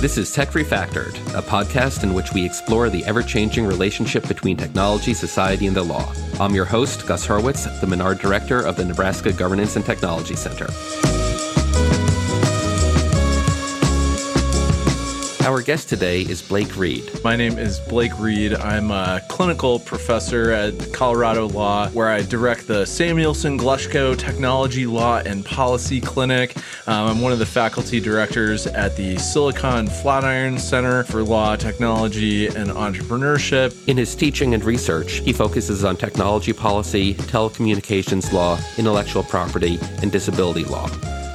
This is Tech Refactored, a podcast in which we explore the ever changing relationship between technology, society, and the law. I'm your host, Gus Hurwitz, the Menard Director of the Nebraska Governance and Technology Center. Our guest today is Blake Reid. My name is Blake Reid. I'm a clinical professor at Colorado Law, where I direct the Samuelson Glushko Technology Law and Policy Clinic. Um, I'm one of the faculty directors at the Silicon Flatirons Center for Law, Technology, and Entrepreneurship. In his teaching and research, he focuses on technology policy, telecommunications law, intellectual property, and disability law.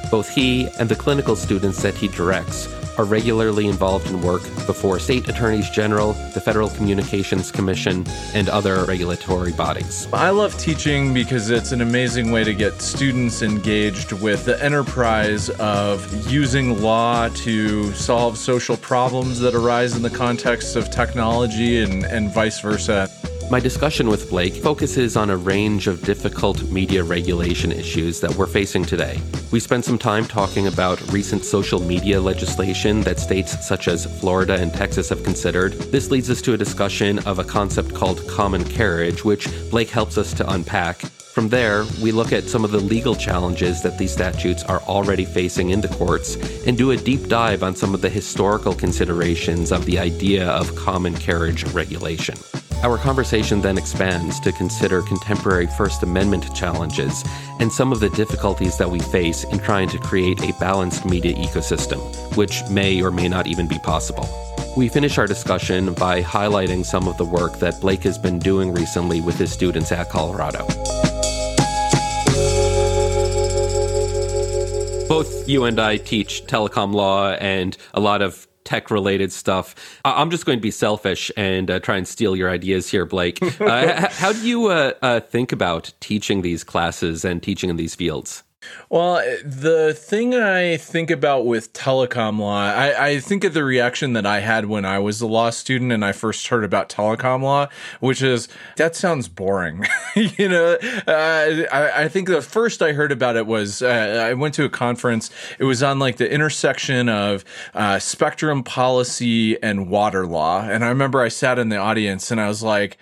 Both he and the clinical students that he directs are regularly involved in work before state attorneys general, the Federal Communications Commission, and other regulatory bodies. I love teaching because it's an amazing way to get students engaged with the enterprise of using law to solve social problems that arise in the context of technology and, and vice versa. My discussion with Blake focuses on a range of difficult media regulation issues that we're facing today. We spend some time talking about recent social media legislation that states such as Florida and Texas have considered. This leads us to a discussion of a concept called common carriage, which Blake helps us to unpack. From there, we look at some of the legal challenges that these statutes are already facing in the courts and do a deep dive on some of the historical considerations of the idea of common carriage regulation. Our conversation then expands to consider contemporary First Amendment challenges and some of the difficulties that we face in trying to create a balanced media ecosystem, which may or may not even be possible. We finish our discussion by highlighting some of the work that Blake has been doing recently with his students at Colorado. Both you and I teach telecom law and a lot of tech related stuff. I'm just going to be selfish and uh, try and steal your ideas here, Blake. Uh, how do you uh, uh, think about teaching these classes and teaching in these fields? Well, the thing I think about with telecom law, I, I, think of the reaction that I had when I was a law student and I first heard about telecom law, which is that sounds boring. you know, uh, I, I, think the first I heard about it was uh, I went to a conference. It was on like the intersection of uh, spectrum policy and water law, and I remember I sat in the audience and I was like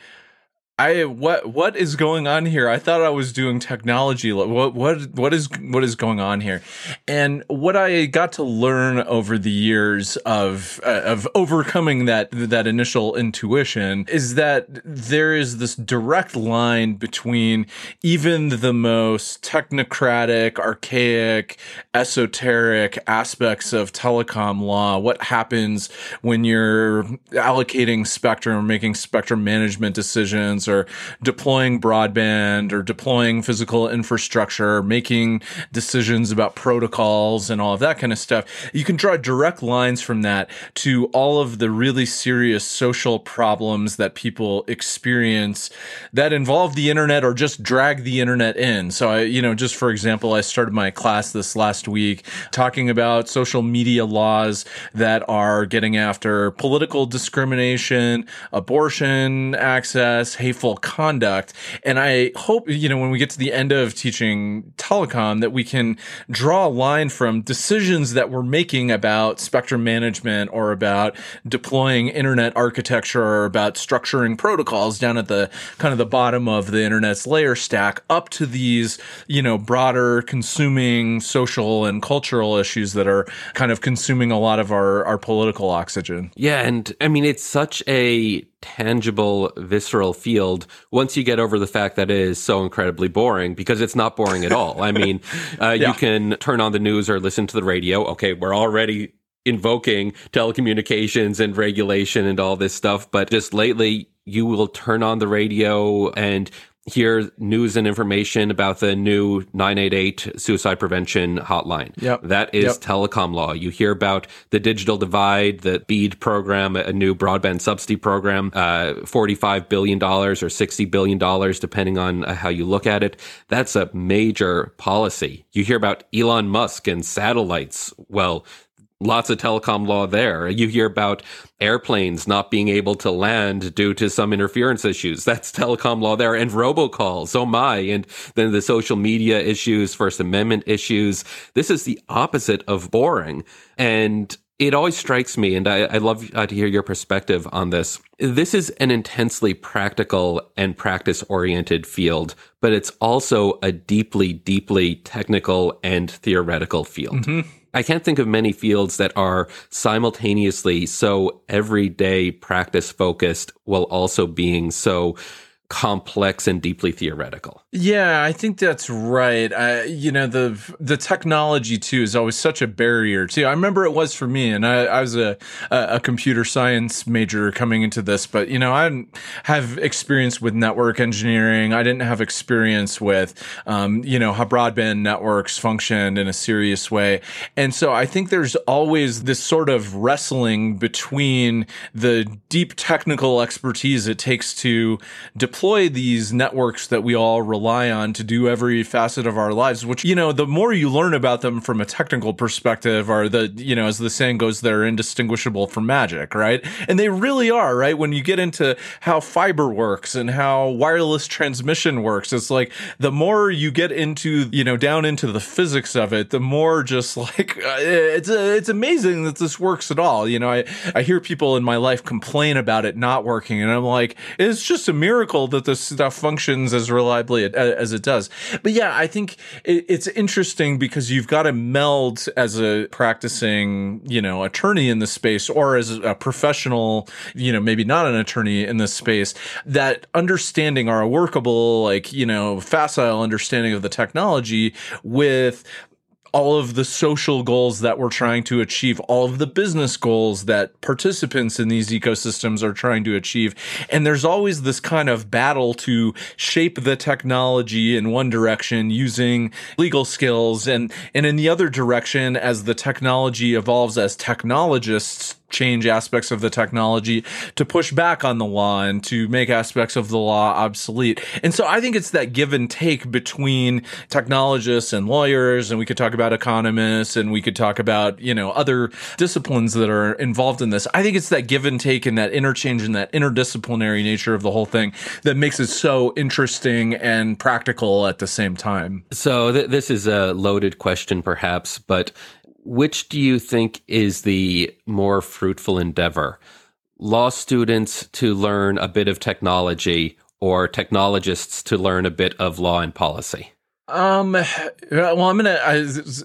I what what is going on here? I thought I was doing technology. What what what is what is going on here? And what I got to learn over the years of uh, of overcoming that that initial intuition is that there is this direct line between even the most technocratic, archaic, esoteric aspects of telecom law. What happens when you're allocating spectrum, making spectrum management decisions or deploying broadband or deploying physical infrastructure, making decisions about protocols and all of that kind of stuff. You can draw direct lines from that to all of the really serious social problems that people experience that involve the internet or just drag the internet in. So I, you know, just for example, I started my class this last week talking about social media laws that are getting after political discrimination, abortion access, hate conduct. And I hope, you know, when we get to the end of teaching telecom, that we can draw a line from decisions that we're making about spectrum management or about deploying internet architecture or about structuring protocols down at the kind of the bottom of the internet's layer stack up to these, you know, broader consuming social and cultural issues that are kind of consuming a lot of our, our political oxygen. Yeah. And I mean, it's such a tangible, visceral field once you get over the fact that it is so incredibly boring because it's not boring at all. I mean, uh, yeah. you can turn on the news or listen to the radio. Okay, we're already invoking telecommunications and regulation and all this stuff, but just lately, you will turn on the radio and hear news and information about the new 988 suicide prevention hotline. Yep. That is yep. telecom law. You hear about the digital divide, the BEAD program, a new broadband subsidy program, uh, $45 billion or $60 billion, depending on uh, how you look at it. That's a major policy. You hear about Elon Musk and satellites. Well, lots of telecom law there. You hear about airplanes not being able to land due to some interference issues. That's telecom law there and robocalls. Oh my. And then the social media issues, First Amendment issues. This is the opposite of boring. And it always strikes me, and I, I love uh, to hear your perspective on this. This is an intensely practical and practice oriented field, but it's also a deeply, deeply technical and theoretical field. Mm-hmm. I can't think of many fields that are simultaneously so everyday practice focused while also being so complex and deeply theoretical. Yeah, I think that's right. I, you know, the the technology too is always such a barrier too. I remember it was for me, and I, I was a, a computer science major coming into this, but you know, I have experience with network engineering. I didn't have experience with, um, you know, how broadband networks functioned in a serious way, and so I think there's always this sort of wrestling between the deep technical expertise it takes to deploy these networks that we all rely on to do every facet of our lives, which, you know, the more you learn about them from a technical perspective are the, you know, as the saying goes, they're indistinguishable from magic, right? And they really are, right? When you get into how fiber works and how wireless transmission works, it's like the more you get into, you know, down into the physics of it, the more just like it's it's amazing that this works at all. You know, I I hear people in my life complain about it not working, and I'm like, it's just a miracle that this stuff functions as reliably as it does. But yeah, I think it's interesting because you've got to meld as a practicing, you know, attorney in the space or as a professional, you know, maybe not an attorney in this space, that understanding or a workable, like, you know, facile understanding of the technology with all of the social goals that we're trying to achieve, all of the business goals that participants in these ecosystems are trying to achieve. And there's always this kind of battle to shape the technology in one direction using legal skills and, and in the other direction as the technology evolves as technologists change aspects of the technology to push back on the law and to make aspects of the law obsolete. And so I think it's that give and take between technologists and lawyers, and we could talk about economists and we could talk about, you know, other disciplines that are involved in this. I think it's that give and take and that interchange and that interdisciplinary nature of the whole thing that makes it so interesting and practical at the same time. So th- this is a loaded question, perhaps, but which do you think is the more fruitful endeavor? Law students to learn a bit of technology or technologists to learn a bit of law and policy? Um, well, I'm gonna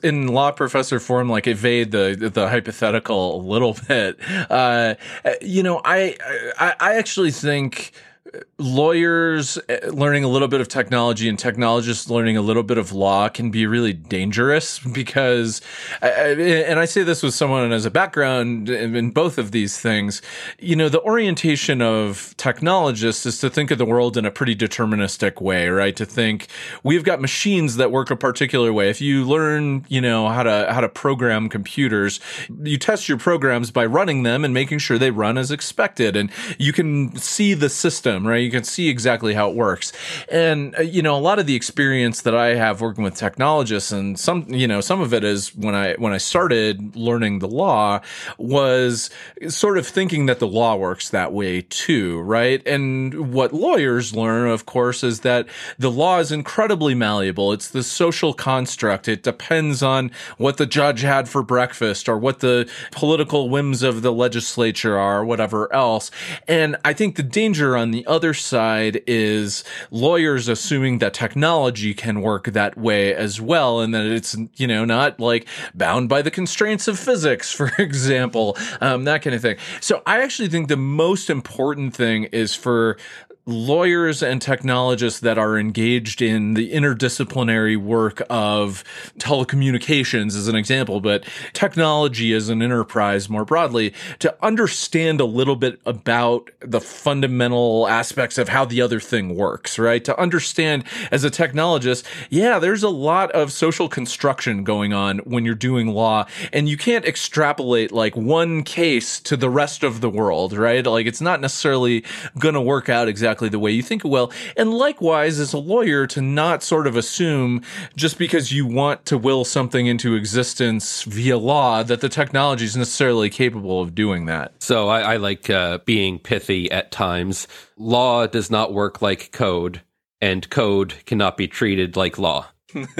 in law professor form, like evade the the hypothetical a little bit. Uh, you know, I I, I actually think lawyers eh, learning a little bit of technology and technologists learning a little bit of law can be really dangerous because, and I say this with someone as a background in both of these things, you know, the orientation of technologists is to think of the world in a pretty deterministic way, right? To think we've got machines that work a particular way. If you learn, you know, how to, how to program computers, you test your programs by running them and making sure they run as expected. And you can see the system, right? You can see exactly how it works. And, uh, you know, a lot of the experience that I have working with technologists and some, you know, some of it is when I, when I started learning the law was sort of thinking that the law works that way too, right? And what lawyers learn, of course, is that the law is incredibly malleable. It's the social construct. It depends on what the judge had for breakfast or what the political whims of the legislature are, whatever else. And I think the danger on the other side is lawyers assuming that technology can work that way as well, and that it's, you know, not like bound by the constraints of physics, for example, um, that kind of thing. So I actually think the most important thing is for lawyers and technologists that are engaged in the interdisciplinary work of telecommunications as an example, but technology as an enterprise more broadly to understand a little bit about the fundamental aspects of how the other thing works, right? To understand as a technologist, yeah, there's a lot of social construction going on when you're doing law and you can't extrapolate like one case to the rest of the world, right? Like it's not necessarily going to work out exactly exactly the way you think it will. And likewise, as a lawyer, to not sort of assume just because you want to will something into existence via law that the technology is necessarily capable of doing that. So I, I like uh, being pithy at times. Law does not work like code, and code cannot be treated like law.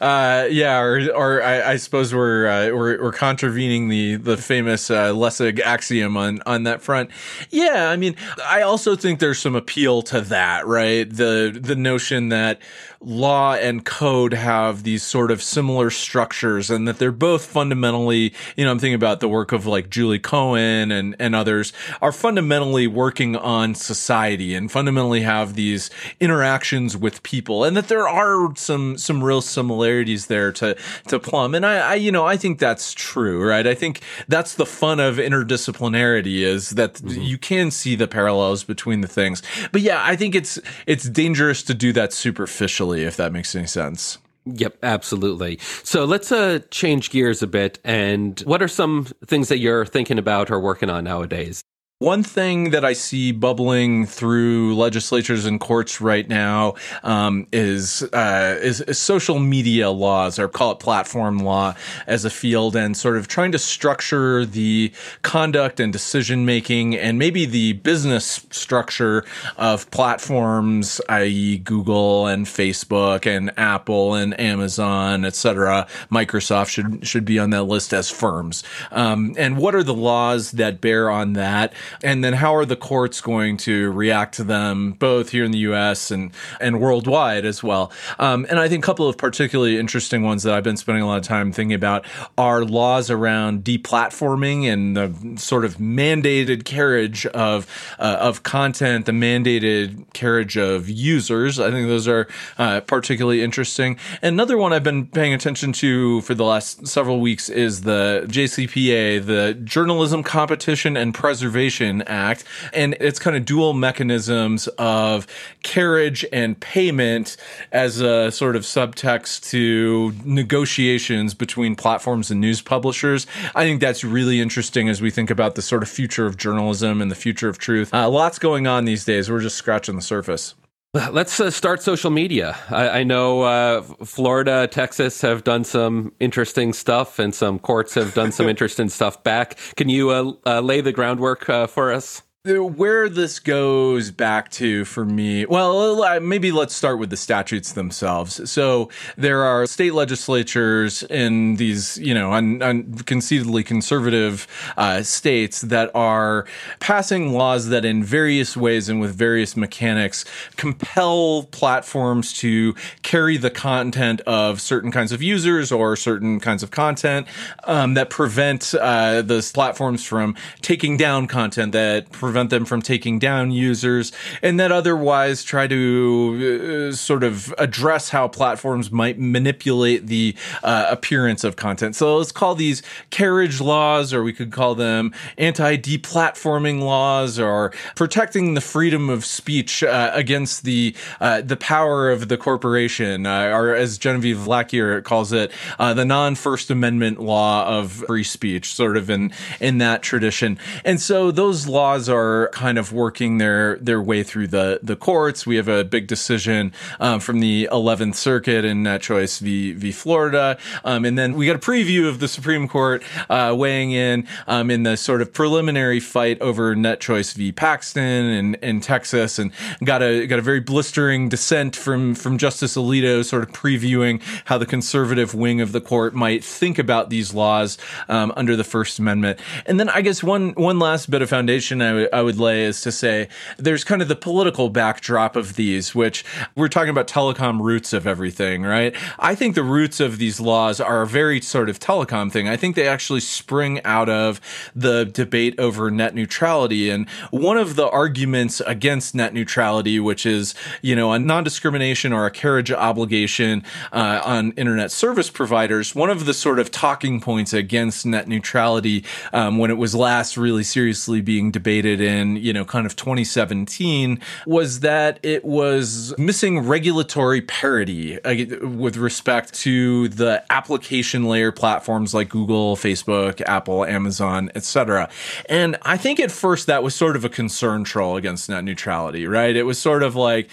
uh, yeah, or, or I, I suppose we're, uh, we're we're contravening the the famous uh, Lessig axiom on on that front. Yeah, I mean, I also think there's some appeal to that, right? The the notion that law and code have these sort of similar structures and that they're both fundamentally, you know, I'm thinking about the work of like Julie Cohen and, and others are fundamentally working on society and fundamentally have these interactions with people and that there are some, some real similarities there to, to plumb. And I, I, you know, I think that's true, right? I think that's the fun of interdisciplinarity is that mm-hmm. you can see the parallels between the things. But yeah, I think it's, it's dangerous to do that superficially if that makes any sense. Yep, absolutely. So let's uh, change gears a bit. And what are some things that you're thinking about or working on nowadays? One thing that I see bubbling through legislatures and courts right now um, is, uh, is, is social media laws, or call it platform law, as a field, and sort of trying to structure the conduct and decision making, and maybe the business structure of platforms, i.e., Google and Facebook and Apple and Amazon, etc. Microsoft should should be on that list as firms. Um, and what are the laws that bear on that? And then how are the courts going to react to them both here in the U.S. and and worldwide as well? Um, and I think a couple of particularly interesting ones that I've been spending a lot of time thinking about are laws around deplatforming and the sort of mandated carriage of uh, of content, the mandated carriage of users. I think those are uh, particularly interesting. Another one I've been paying attention to for the last several weeks is the JCPA, the Journalism Competition and Preservation Act, and it's kind of dual mechanisms of carriage and payment as a sort of subtext to negotiations between platforms and news publishers. I think that's really interesting as we think about the sort of future of journalism and the future of truth. Uh, lots going on these days. We're just scratching the surface. Let's uh, start social media. I, I know uh, Florida, Texas have done some interesting stuff, and some courts have done some interesting stuff back. Can you uh, uh lay the groundwork uh, for us? Where this goes back to for me, well, maybe let's start with the statutes themselves. So there are state legislatures in these, you know, un, un, conceitedly conservative uh, states that are passing laws that, in various ways and with various mechanics, compel platforms to carry the content of certain kinds of users or certain kinds of content um, that prevent uh, those platforms from taking down content that prevent prevent them from taking down users, and that otherwise try to uh, sort of address how platforms might manipulate the uh, appearance of content. So let's call these carriage laws, or we could call them anti deplatforming laws, or protecting the freedom of speech uh, against the uh, the power of the corporation, uh, or as Genevieve Lakier calls it, uh, the non First Amendment law of free speech, sort of in in that tradition. And so those laws are are kind of working their their way through the the courts. We have a big decision um, from the 11th Circuit in NetChoice v v Florida, um, and then we got a preview of the Supreme Court uh, weighing in um, in the sort of preliminary fight over NetChoice v Paxton in, in Texas, and got a got a very blistering dissent from from Justice Alito, sort of previewing how the conservative wing of the court might think about these laws um, under the First Amendment. And then I guess one one last bit of foundation I, I would lay is to say there's kind of the political backdrop of these, which we're talking about telecom roots of everything, right? I think the roots of these laws are a very sort of telecom thing. I think they actually spring out of the debate over net neutrality. And one of the arguments against net neutrality, which is, you know, a non discrimination or a carriage obligation uh, on internet service providers, one of the sort of talking points against net neutrality um, when it was last really seriously being debated in, you know, kind of 2017 was that it was missing regulatory parity uh, with respect to the application layer platforms like Google, Facebook, Apple, Amazon, etc. And I think at first that was sort of a concern troll against net neutrality, right? It was sort of like,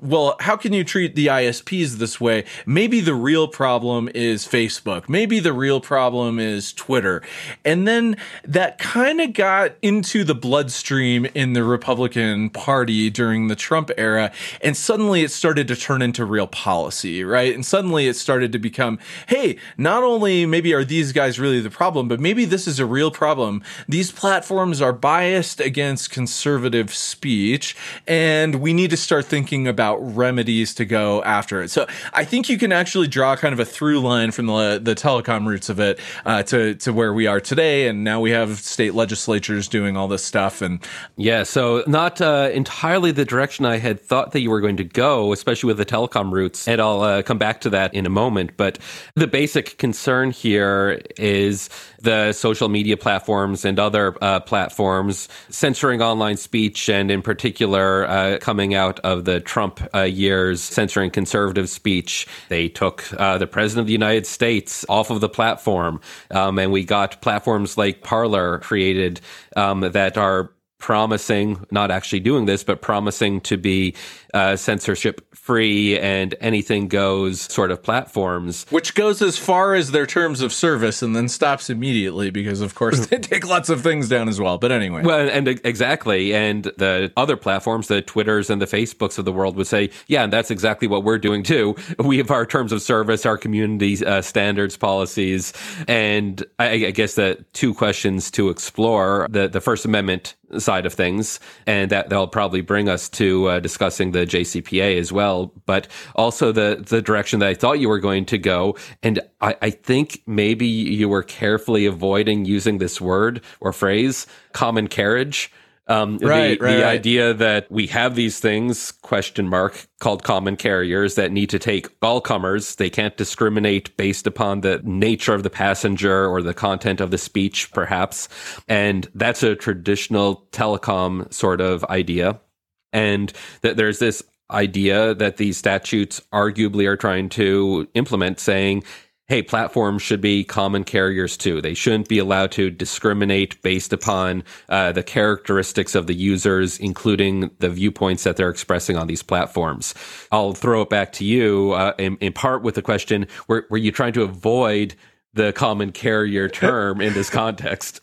well, how can you treat the ISPs this way? Maybe the real problem is Facebook. Maybe the real problem is Twitter. And then that kind of got into the blood bloodstream in the Republican Party during the Trump era. And suddenly it started to turn into real policy, right? And suddenly it started to become, hey, not only maybe are these guys really the problem, but maybe this is a real problem. These platforms are biased against conservative speech, and we need to start thinking about remedies to go after it. So I think you can actually draw kind of a through line from the, the telecom roots of it uh, to, to where we are today. And now we have state legislatures doing all this stuff. And yeah, so not uh, entirely the direction I had thought that you were going to go, especially with the telecom roots And I'll uh, come back to that in a moment. But the basic concern here is the social media platforms and other uh, platforms censoring online speech, and in particular, uh, coming out of the Trump uh, years, censoring conservative speech. They took uh, the president of the United States off of the platform, um, and we got platforms like Parler created um, that are promising, not actually doing this, but promising to be uh, censorship free and anything goes sort of platforms. Which goes as far as their terms of service and then stops immediately because, of course, they take lots of things down as well. But anyway. Well, and exactly. And the other platforms, the Twitters and the Facebooks of the world would say, yeah, and that's exactly what we're doing too. We have our terms of service, our community uh, standards, policies. And I, I guess the two questions to explore the, the First Amendment side of things, and that they'll probably bring us to uh, discussing the JCPA as well, but also the the direction that I thought you were going to go. And I, I think maybe you were carefully avoiding using this word or phrase, common carriage um, right, the, right, the right. idea that we have these things, question mark, called common carriers that need to take all comers. They can't discriminate based upon the nature of the passenger or the content of the speech, perhaps. And that's a traditional telecom sort of idea. And that there's this idea that these statutes arguably are trying to implement saying, hey, platforms should be common carriers too. They shouldn't be allowed to discriminate based upon uh, the characteristics of the users, including the viewpoints that they're expressing on these platforms. I'll throw it back to you uh, in, in, part with the question: Were, were you trying to avoid the common carrier term in this context?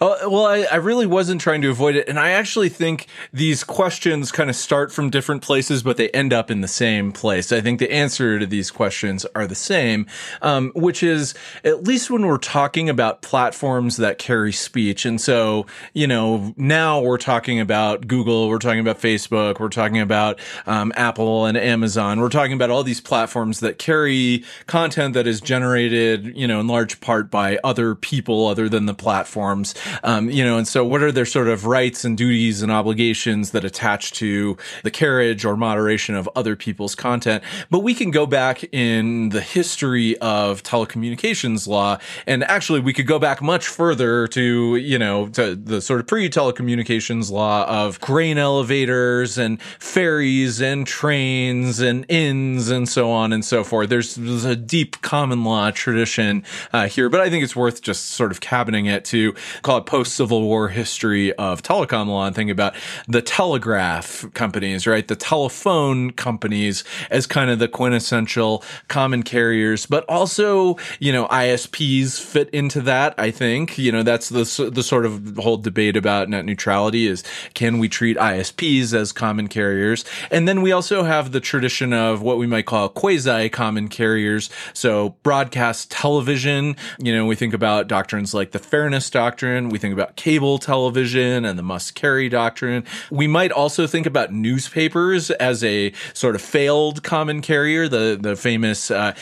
Oh, well, I, I, really wasn't trying to avoid it. And I actually think these questions kind of start from different places, but they end up in the same place. I think the answer to these questions are the same, um, which is at least when we're talking about platforms that carry speech. And so, you know, now we're talking about Google, we're talking about Facebook, we're talking about um, Apple and Amazon. We're talking about all these platforms that carry content that is generated, you know, in large part by other people other than the platform platforms. Um, you know, and so what are their sort of rights and duties and obligations that attach to the carriage or moderation of other people's content? But we can go back in the history of telecommunications law, and actually we could go back much further to, you know, to the sort of pre telecommunications law of grain elevators and ferries and trains and inns and so on and so forth. There's, there's a deep common law tradition uh, here, but I think it's worth just sort of cabining it to call it post Civil War history of telecom law and think about the telegraph companies, right? The telephone companies as kind of the quintessential common carriers, but also, you know, ISPs fit into that. I think, you know, that's the, the sort of whole debate about net neutrality is can we treat ISPs as common carriers? And then we also have the tradition of what we might call quasi common carriers. So broadcast television, you know, we think about doctrines like the fairness doctrine doctrine. We think about cable television and the must carry doctrine. We might also think about newspapers as a sort of failed common carrier. The the famous uh,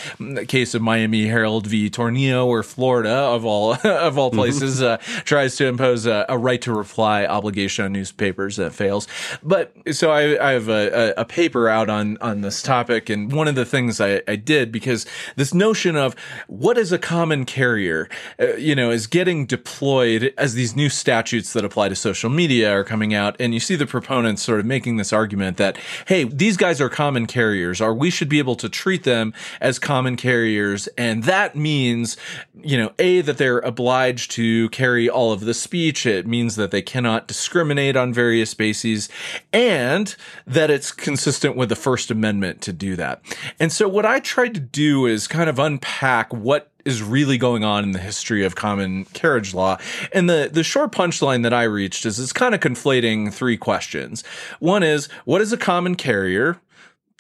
case of Miami Herald v. Tornillo, where Florida of all of all mm-hmm. places uh, tries to impose a, a, right to reply obligation on newspapers that fails. But so I, I have a, a, paper out on on this topic, and one of the things I, I did because this notion of what is a common carrier, uh, you know, is getting deployed deployed as these new statutes that apply to social media are coming out. And you see the proponents sort of making this argument that, hey, these guys are common carriers, or we should be able to treat them as common carriers. And that means, you know, A, that they're obliged to carry all of the speech. It means that they cannot discriminate on various bases and that it's consistent with the First Amendment to do that. And so what I tried to do is kind of unpack what is really going on in the history of common carriage law. And the, the short punchline that I reached is it's kind of conflating three questions. One is, what is a common carrier?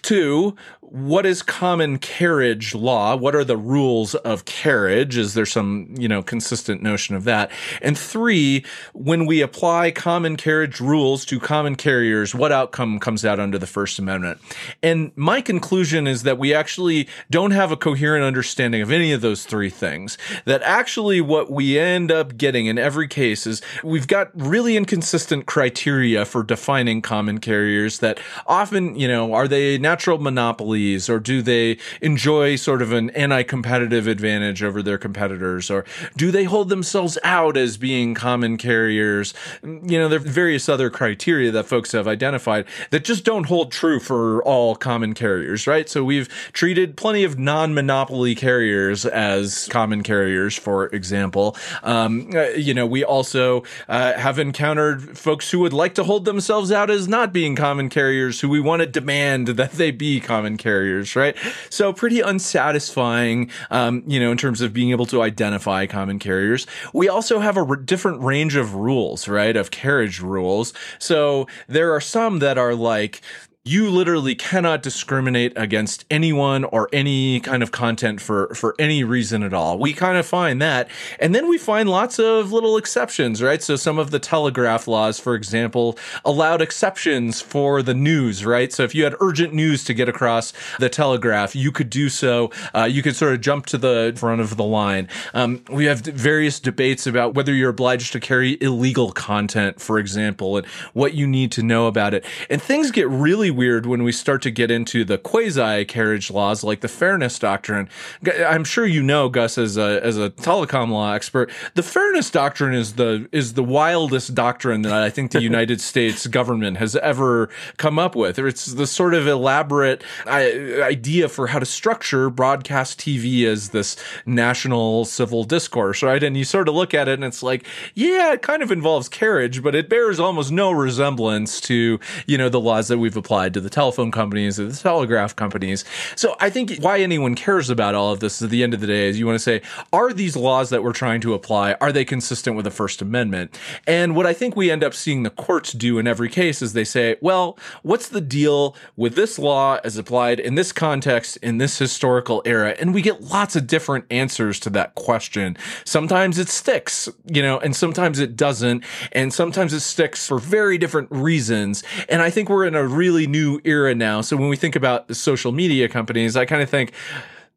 Two, what is common carriage law? What are the rules of carriage? Is there some, you know, consistent notion of that? And three, when we apply common carriage rules to common carriers, what outcome comes out under the First Amendment? And my conclusion is that we actually don't have a coherent understanding of any of those three things. That actually what we end up getting in every case is we've got really inconsistent criteria for defining common carriers that often, you know, are they natural monopolies? or do they enjoy sort of an anti-competitive advantage over their competitors? Or do they hold themselves out as being common carriers? You know there are various other criteria that folks have identified that just don't hold true for all common carriers right? So we've treated plenty of non-monopoly carriers as common carriers for example. Um, uh, you know we also uh, have encountered folks who would like to hold themselves out as not being common carriers who we want to demand that they be common carriers right? So pretty unsatisfying, um, you know, in terms of being able to identify common carriers. We also have a r- different range of rules, right? Of carriage rules. So there are some that are like, you literally cannot discriminate against anyone or any kind of content for for any reason at all. We kind of find that. And then we find lots of little exceptions, right? So some of the telegraph laws, for example, allowed exceptions for the news, right? So if you had urgent news to get across the telegraph, you could do so. Uh, you could sort of jump to the front of the line. Um, we have various debates about whether you're obliged to carry illegal content, for example, and what you need to know about it. And things get really weird when we start to get into the quasi carriage laws like the fairness doctrine. I'm sure you know Gus as a as a telecom law expert. The fairness doctrine is the is the wildest doctrine that I think the United States government has ever come up with. It's the sort of elaborate uh, idea for how to structure broadcast TV as this national civil discourse, right? And you sort of look at it and it's like, yeah, it kind of involves carriage, but it bears almost no resemblance to, you know, the laws that we've applied applied to the telephone companies or the telegraph companies. So I think why anyone cares about all of this at the end of the day is you want to say, are these laws that we're trying to apply, are they consistent with the First Amendment? And what I think we end up seeing the courts do in every case is they say, well, what's the deal with this law as applied in this context, in this historical era? And we get lots of different answers to that question. Sometimes it sticks, you know, and sometimes it doesn't. And sometimes it sticks for very different reasons. And I think we're in a really new era now. So when we think about social media companies, I kind of think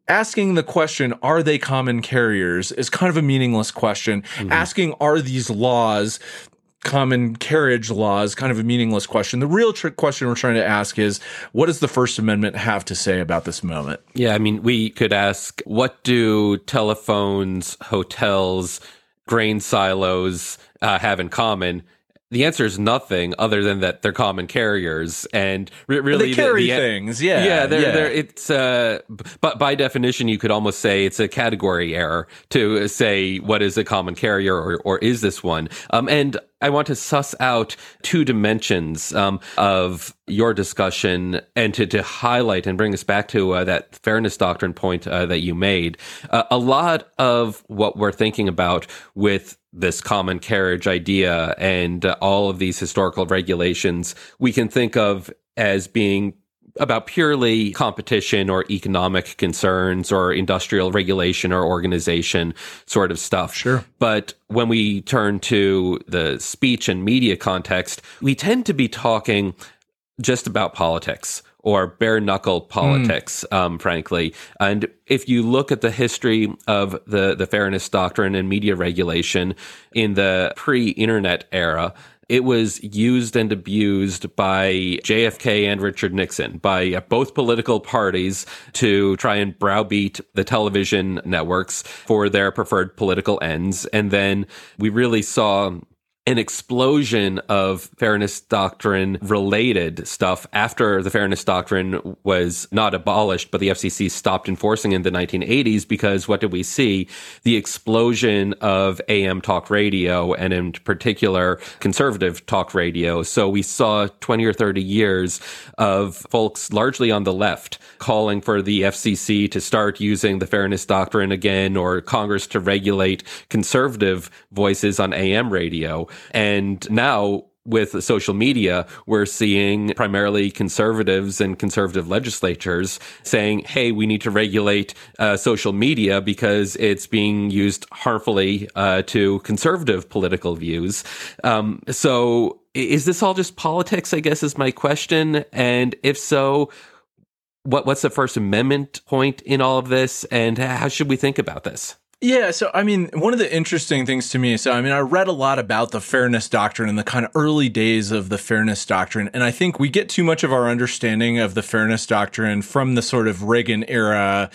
asking the question, are they common carriers is kind of a meaningless question. Mm-hmm. Asking, are these laws common carriage laws kind of a meaningless question. The real trick question we're trying to ask is what does the First Amendment have to say about this moment? Yeah, I mean, we could ask what do telephones, hotels, grain silos uh, have in common? The answer is nothing other than that they're common carriers and re- really they carry the, the, things. Yeah, yeah, they're, yeah. They're, it's uh, but by definition, you could almost say it's a category error to say what is a common carrier or or is this one. Um, and I want to suss out two dimensions um, of your discussion and to, to highlight and bring us back to uh, that fairness doctrine point uh, that you made. Uh, a lot of what we're thinking about with this common carriage idea and uh, all of these historical regulations we can think of as being about purely competition or economic concerns or industrial regulation or organization sort of stuff. Sure. But when we turn to the speech and media context, we tend to be talking just about politics or bare knuckle politics, mm. um, frankly. And if you look at the history of the, the fairness doctrine and media regulation in the pre internet era, it was used and abused by JFK and Richard Nixon, by uh, both political parties to try and browbeat the television networks for their preferred political ends. And then we really saw an explosion of fairness doctrine related stuff after the fairness doctrine was not abolished, but the FCC stopped enforcing in the 1980s because what did we see? The explosion of AM talk radio and in particular conservative talk radio. So we saw 20 or 30 years of folks largely on the left calling for the FCC to start using the fairness doctrine again or Congress to regulate conservative voices on AM radio. And now with social media, we're seeing primarily conservatives and conservative legislatures saying, hey, we need to regulate uh, social media because it's being used harmfully uh, to conservative political views. Um, so is this all just politics? I guess is my question. And if so, what, what's the First Amendment point in all of this? And how should we think about this? Yeah, so I mean, one of the interesting things to me, so I mean, I read a lot about the fairness doctrine and the kind of early days of the fairness doctrine, and I think we get too much of our understanding of the fairness doctrine from the sort of Reagan era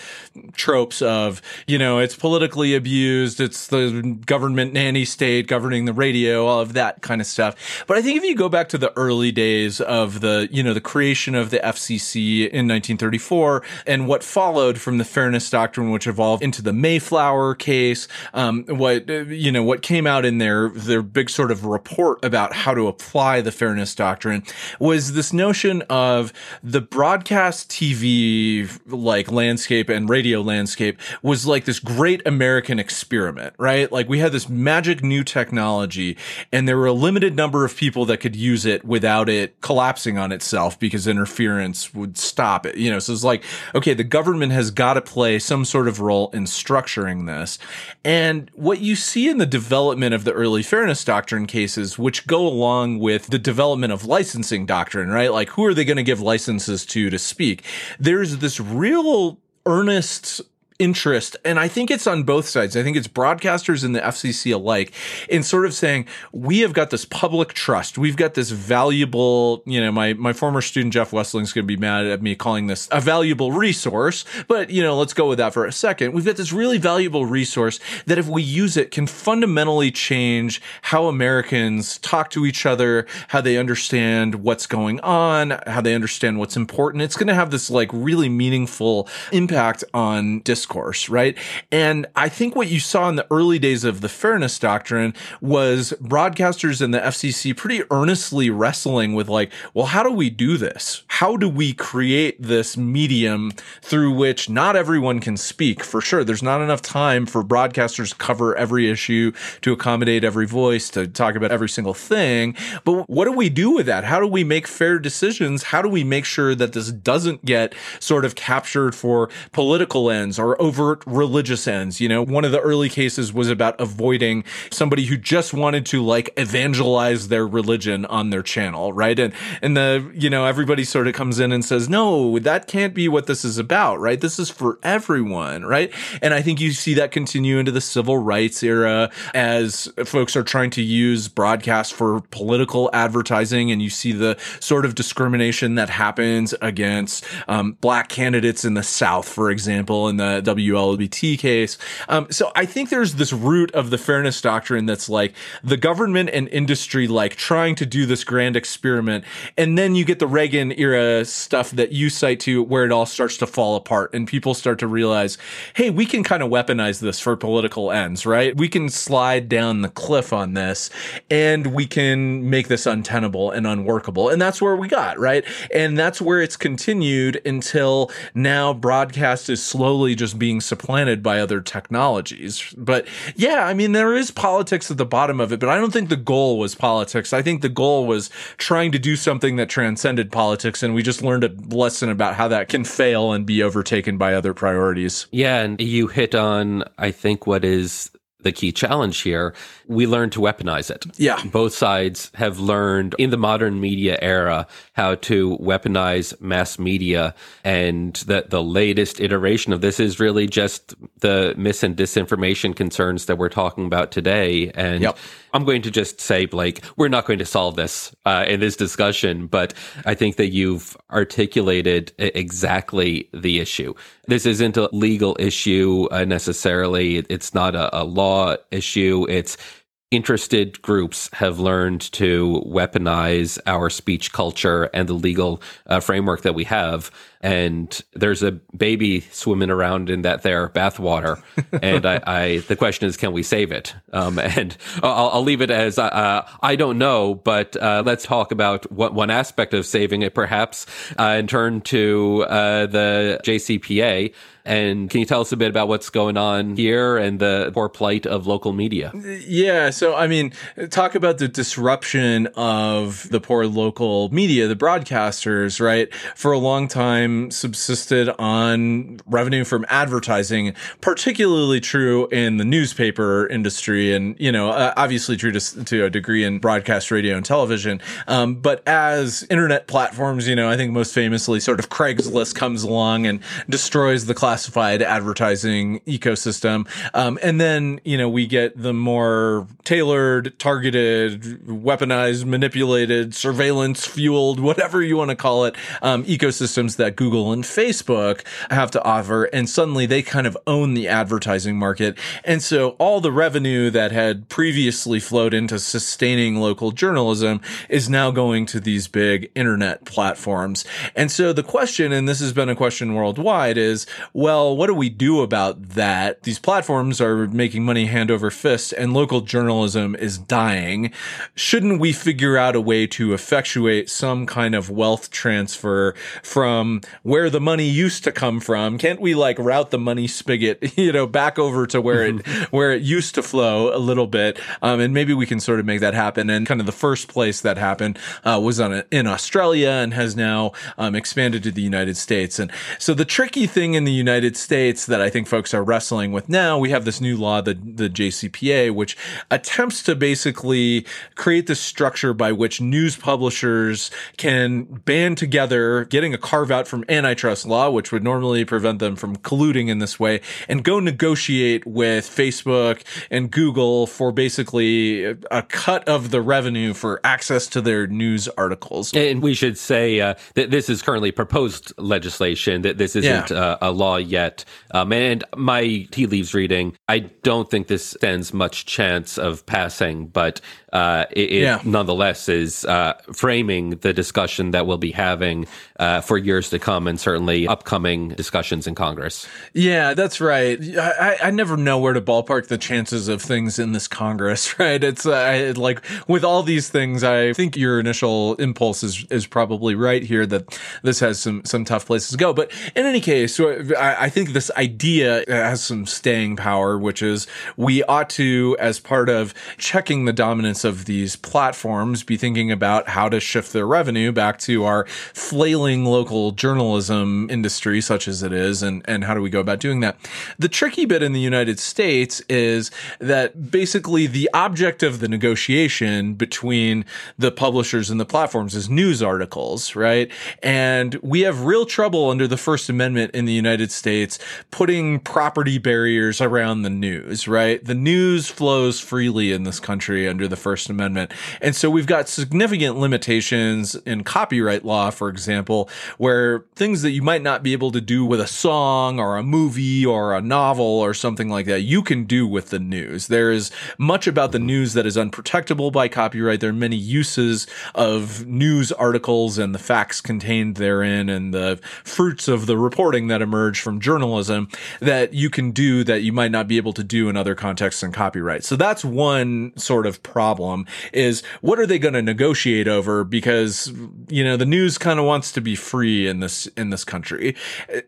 tropes of, you know, it's politically abused, it's the government nanny state governing the radio, all of that kind of stuff. But I think if you go back to the early days of the, you know, the creation of the FCC in 1934 and what followed from the fairness doctrine, which evolved into the Mayflower case, um, what you know, what came out in their their big sort of report about how to apply the fairness doctrine was this notion of the broadcast TV like landscape and radio landscape was like this great American experiment, right? Like we had this magic new technology, and there were a limited number of people that could use it without it collapsing on itself because interference would stop it. You know, so it's like, okay, the government has got to play some sort of role in structuring this fairness. And what you see in the development of the early fairness doctrine cases, which go along with the development of licensing doctrine, right? Like, who are they going to give licenses to to speak? There's this real earnest interest, and I think it's on both sides. I think it's broadcasters and the FCC alike in sort of saying, we have got this public trust. We've got this valuable, you know, my, my former student, Jeff Westling's going to be mad at me calling this a valuable resource, but, you know, let's go with that for a second. We've got this really valuable resource that if we use it can fundamentally change how Americans talk to each other, how they understand what's going on, how they understand what's important. It's going to have this like really meaningful impact on discourse discourse, right? And I think what you saw in the early days of the fairness doctrine was broadcasters and the FCC pretty earnestly wrestling with like, well, how do we do this? How do we create this medium through which not everyone can speak? For sure, there's not enough time for broadcasters to cover every issue, to accommodate every voice, to talk about every single thing. But what do we do with that? How do we make fair decisions? How do we make sure that this doesn't get sort of captured for political ends or overt religious ends. You know, one of the early cases was about avoiding somebody who just wanted to like evangelize their religion on their channel, right? And and the you know everybody sort of comes in and says, no, that can't be what this is about, right? This is for everyone, right? And I think you see that continue into the civil rights era as folks are trying to use broadcast for political advertising, and you see the sort of discrimination that happens against um, black candidates in the South, for example, in the WLBT case. Um, so I think there's this root of the fairness doctrine that's like the government and industry like trying to do this grand experiment. And then you get the Reagan era stuff that you cite to where it all starts to fall apart and people start to realize, hey, we can kind of weaponize this for political ends, right? We can slide down the cliff on this and we can make this untenable and unworkable. And that's where we got, right? And that's where it's continued until now broadcast is slowly just being supplanted by other technologies. But yeah, I mean, there is politics at the bottom of it, but I don't think the goal was politics. I think the goal was trying to do something that transcended politics. And we just learned a lesson about how that can fail and be overtaken by other priorities. Yeah. And you hit on, I think, what is the key challenge here. We learned to weaponize it. Yeah. Both sides have learned in the modern media era how to weaponize mass media. And that the latest iteration of this is really just the mis and disinformation concerns that we're talking about today. And yep. I'm going to just say, Blake, we're not going to solve this uh, in this discussion, but I think that you've articulated exactly the issue. This isn't a legal issue uh, necessarily. It's not a, a law issue. It's interested groups have learned to weaponize our speech culture and the legal uh, framework that we have. And there's a baby swimming around in that there bathwater. and I, I, the question is, can we save it? Um, and I'll, I'll, leave it as uh, I don't know, but uh, let's talk about what one aspect of saving it, perhaps, uh, and turn to uh, the JCPA. And can you tell us a bit about what's going on here and the poor plight of local media? Yeah. So, I mean, talk about the disruption of the poor local media, the broadcasters, right? For a long time subsisted on revenue from advertising, particularly true in the newspaper industry and, you know, uh, obviously true to, to, a degree in broadcast radio and television. Um, but as internet platforms, you know, I think most famously sort of Craigslist comes along and destroys the classified advertising ecosystem. Um, and then, you know, we get the more tailored, targeted, weaponized, manipulated, surveillance fueled, whatever you want to call it, um, ecosystems that Google and Facebook have to offer. And suddenly they kind of own the advertising market. And so all the revenue that had previously flowed into sustaining local journalism is now going to these big internet platforms. And so the question, and this has been a question worldwide, is well, what do we do about that? These platforms are making money hand over fist and local journalism is dying. Shouldn't we figure out a way to effectuate some kind of wealth transfer from where the money used to come from? Can't we like route the money spigot, you know, back over to where it, where it used to flow a little bit? Um, and maybe we can sort of make that happen. And kind of the first place that happened, uh, was on a, in Australia and has now, um, expanded to the United States. And so the tricky thing in the United States that I think folks are wrestling with now. We have this new law, the, the JCPA, which attempts to basically create this structure by which news publishers can band together, getting a carve out from antitrust law, which would normally prevent them from colluding in this way, and go negotiate with Facebook and Google for basically a cut of the revenue for access to their news articles. And we should say uh, that this is currently proposed legislation, that this isn't yeah. uh, a law yet. Um, and my tea leaves reading, I don't think this stands much chance of passing, but uh, it, it nonetheless is uh, framing the discussion that we'll be having uh, for years to come and certainly upcoming discussions in Congress. Yeah, that's right. I, I never know where to ballpark the chances of things in this Congress, right? It's uh, like with all these things, I think your initial impulse is, is probably right here that this has some, some tough places to go. But in any case, I, I think this idea has some staying power, which is we ought to, as part of checking the dominance of these platforms be thinking about how to shift their revenue back to our flailing local journalism industry, such as it is, and, and how do we go about doing that? The tricky bit in the United States is that basically the object of the negotiation between the publishers and the platforms is news articles, right? And we have real trouble under the First Amendment in the United States putting property barriers around the news, right? The news flows freely in this country under the First Amendment. And so we've got significant limitations in copyright law, for example, where things that you might not be able to do with a song or a movie or a novel or something like that, you can do with the news. There is much about the news that is unprotectable by copyright. There are many uses of news articles and the facts contained therein and the fruits of the reporting that emerge from journalism that you can do that you might not be able to do in other contexts and copyright. So that's one sort of problem problem is what are they going to negotiate over? Because, you know, the news kind of wants to be free in this, in this country.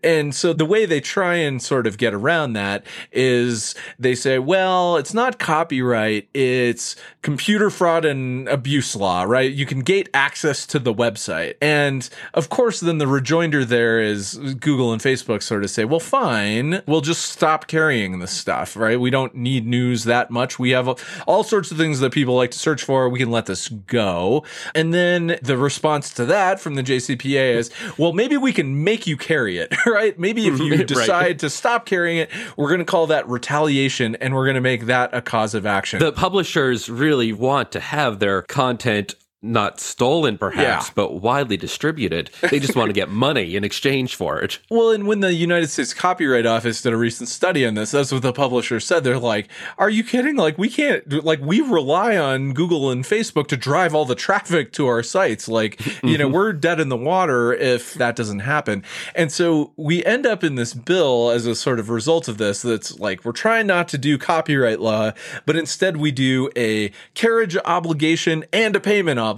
And so the way they try and sort of get around that is they say, well, it's not copyright. It's computer fraud and abuse law, right? You can gate access to the website. And of course, then the rejoinder there is Google and Facebook sort of say, well, fine, we'll just stop carrying this stuff, right? We don't need news that much. We have all sorts of things that people like to search for. We can let this go. And then the response to that from the JCPA is, well, maybe we can make you carry it, right? Maybe if you decide right. to stop carrying it, we're going to call that retaliation and we're going to make that a cause of action. The publishers really want to have their content not stolen perhaps, Yeah. but widely distributed. They just want to get money in exchange for it. Well, and when the United States Copyright Office did a recent study on this, that's what the publisher said. They're like, "Are you kidding? Like, we can't. Like, we rely on Google and Facebook to drive all the traffic to our sites. Like, you know, we're dead in the water if that doesn't happen." And so we end up in this bill as a sort of result of this. That's like we're trying not to do copyright law, but instead we do a carriage obligation and a payment obligation,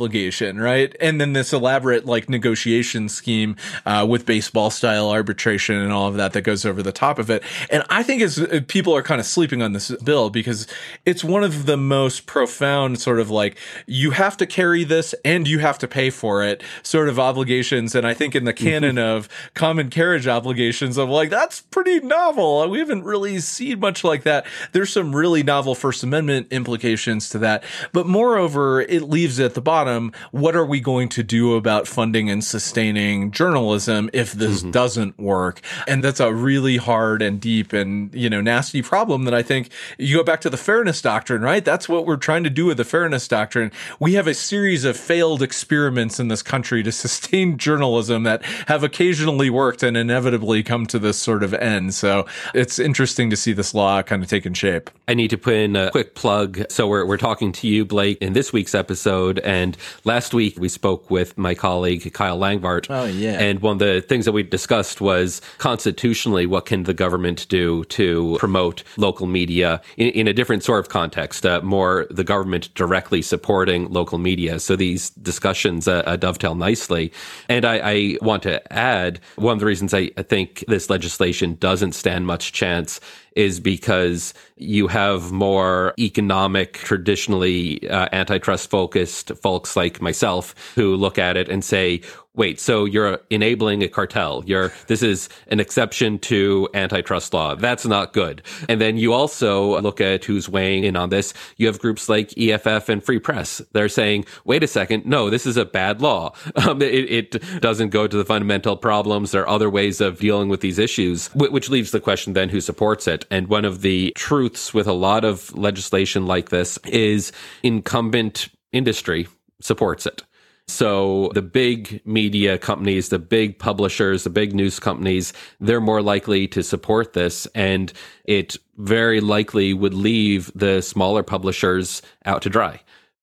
right? And then this elaborate like negotiation scheme uh, with baseball style arbitration and all of that that goes over the top of it. And I think as uh, people are kind of sleeping on this bill because it's one of the most profound sort of like you have to carry this and you have to pay for it sort of obligations. And I think in the canon of common carriage obligations, I'm like, that's pretty novel. We haven't really seen much like that. There's some really novel First Amendment implications to that. But moreover, it leaves at the bottom, what are we going to do about funding and sustaining journalism if this mm-hmm. doesn't work? And that's a really hard and deep and, you know, nasty problem that I think you go back to the fairness doctrine, right? That's what we're trying to do with the fairness doctrine. We have a series of failed experiments in this country to sustain journalism that have occasionally worked and inevitably come to this sort of end. So it's interesting to see this law kind of taking shape. I need to put in a quick plug. So we're, we're talking to you, Blake, in this week's episode. And last week we spoke with my colleague, Kyle Langvardt. Oh, yeah. And one of the things that we discussed was constitutionally, what can the government do to promote local media in, in a different sort of context, uh, more the government directly supporting local media. So these discussions uh, uh, dovetail nicely. And I, I want to add one of the reasons I think this legislation doesn't stand much chance is because you have more economic, traditionally uh, antitrust focused folks like myself who look at it and say, wait, so you're enabling a cartel. You're, this is an exception to antitrust law. That's not good. And then you also look at who's weighing in on this. You have groups like EFF and Free Press. They're saying, wait a second. No, this is a bad law. Um, it, it doesn't go to the fundamental problems. There are other ways of dealing with these issues, which leaves the question then who supports it. And one of the truths with a lot of legislation like this is incumbent industry supports it. So the big media companies, the big publishers, the big news companies, they're more likely to support this. And it very likely would leave the smaller publishers out to dry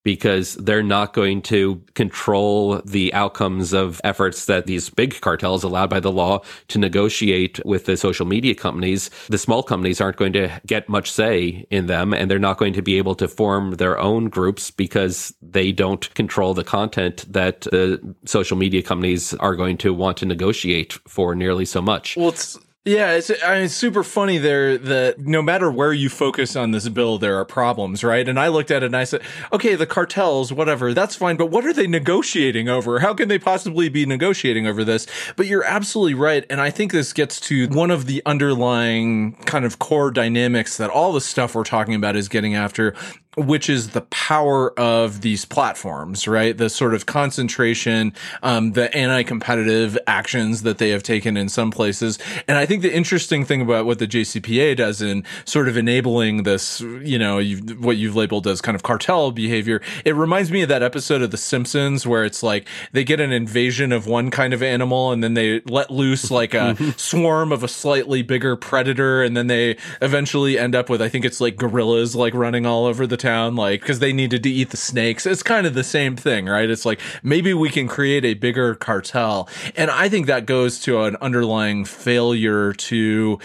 because they're not going to control the outcomes of efforts that these big cartels allowed by the law to negotiate with the social media companies. The small companies aren't going to get much say in them and they're not going to be able to form their own groups because they don't control the content that the social media companies are going to want to negotiate for nearly so much. Well, it's yeah, it's, I mean, it's super funny there that no matter where you focus on this bill, there are problems, right? And I looked at it and I said, okay, the cartels, whatever, that's fine, but what are they negotiating over? How can they possibly be negotiating over this? But you're absolutely right. And I think this gets to one of the underlying kind of core dynamics that all the stuff we're talking about is getting after, which is the power of these platforms, right? The sort of concentration, um, the anti-competitive actions that they have taken in some places. And I think the interesting thing about what the JCPA does in sort of enabling this, you know, you've, what you've labeled as kind of cartel behavior, it reminds me of that episode of The Simpsons where it's like they get an invasion of one kind of animal and then they let loose like a swarm of a slightly bigger predator. And then they eventually end up with, I think it's like gorillas like running all over the town, like, cause they needed to eat the snakes. It's kind of the same thing, right? It's like maybe we can create a bigger cartel. And I think that goes to an underlying failure to,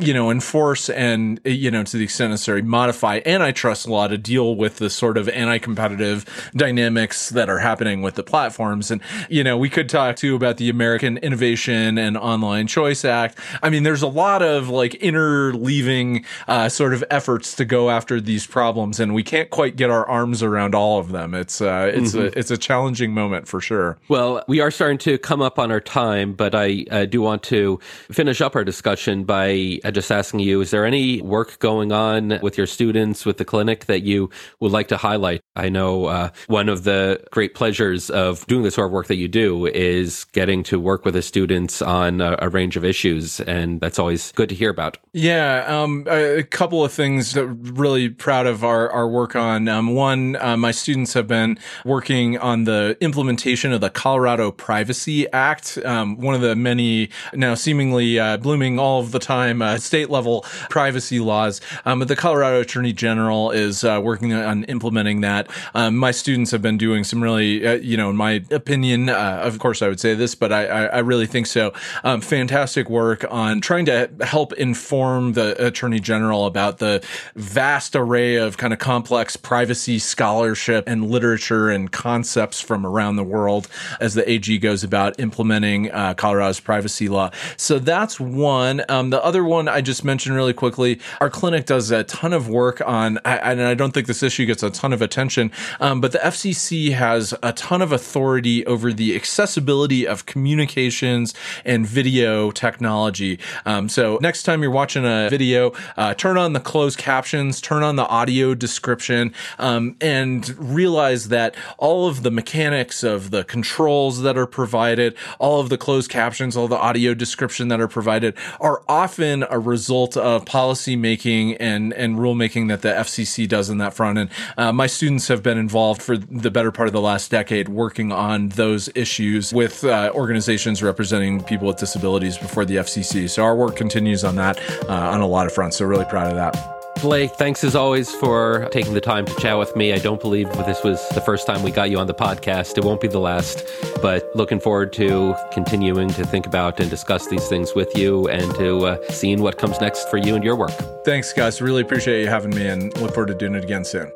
you know, enforce and, you know, to the extent necessary, modify antitrust law to deal with the sort of anti-competitive dynamics that are happening with the platforms. And, you know, we could talk too about the American Innovation and Online Choice Act. I mean, there's a lot of like interleaving, uh, sort of efforts to go after these problems and we can't quite get our arms around all of them. It's, uh, it's a, it's a challenging moment for sure. Well, we are starting to come up on our time, but I uh, do want to finish up our discussion by just asking you is there any work going on with your students with the clinic that you would like to highlight? I know uh, one of the great pleasures of doing the sort of work that you do is getting to work with the students on a, a range of issues, and that's always good to hear about. Yeah, um, a couple of things that really proud of our, our work on. Um, one, uh, my students have been working on the implementation of the Colorado Privacy Act, um, one of the many now seemingly uh, blooming all of the time uh, state level privacy laws. Um, the Colorado Attorney General is uh, working on implementing that. Um, my students have been doing some really, uh, you know, in my opinion, uh, of course I would say this, but I, I, I really think so. Um, fantastic work on trying to help inform the Attorney General about the vast array of kind of complex privacy scholarship and literature and concepts from around the world as the AG goes about implementing uh, Colorado's privacy law. So that's one. Um, the other one I just mentioned really quickly, our clinic does a ton of work on, and I don't think this issue gets a ton of attention, um, but the FCC has a ton of authority over the accessibility of communications and video technology. Um, so next time you're watching a video, uh, turn on the closed captions, turn on the audio description, um, and realize that all of the mechanics of the controls that are provided, all of the closed captions, all the audio description that are provided are often a result of policy making and, and rulemaking that the FCC does in that front. And uh, my students have been involved for the better part of the last decade working on those issues with uh, organizations representing people with disabilities before the FCC. So our work continues on that uh, on a lot of fronts. So really proud of that. Blake, thanks as always for taking the time to chat with me. I don't believe this was the first time we got you on the podcast. It won't be the last, but looking forward to continuing to think about and discuss these things with you and to uh, seeing what comes next for you and your work. Thanks, guys. Really appreciate you having me and look forward to doing it again soon.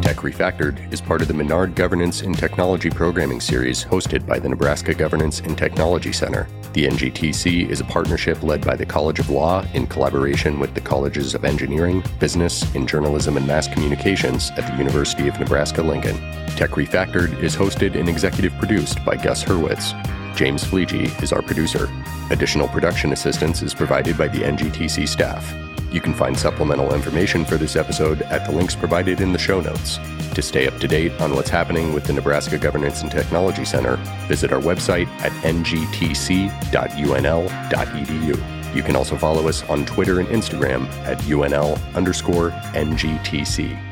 Tech Refactored is part of the Menard Governance and Technology Programming Series hosted by the Nebraska Governance and Technology Center. The NGTC is a partnership led by the College of Law in collaboration with the Colleges of Engineering, Business, and Journalism and Mass Communications at the University of Nebraska Lincoln. Tech Refactored is hosted and executive produced by Gus Hurwitz. James Fleege is our producer. Additional production assistance is provided by the NGTC staff. You can find supplemental information for this episode at the links provided in the show notes. To stay up to date on what's happening with the Nebraska Governance and Technology Center, visit our website at ngtc.unl.edu. You can also follow us on Twitter and Instagram at UNL underscore NGTC.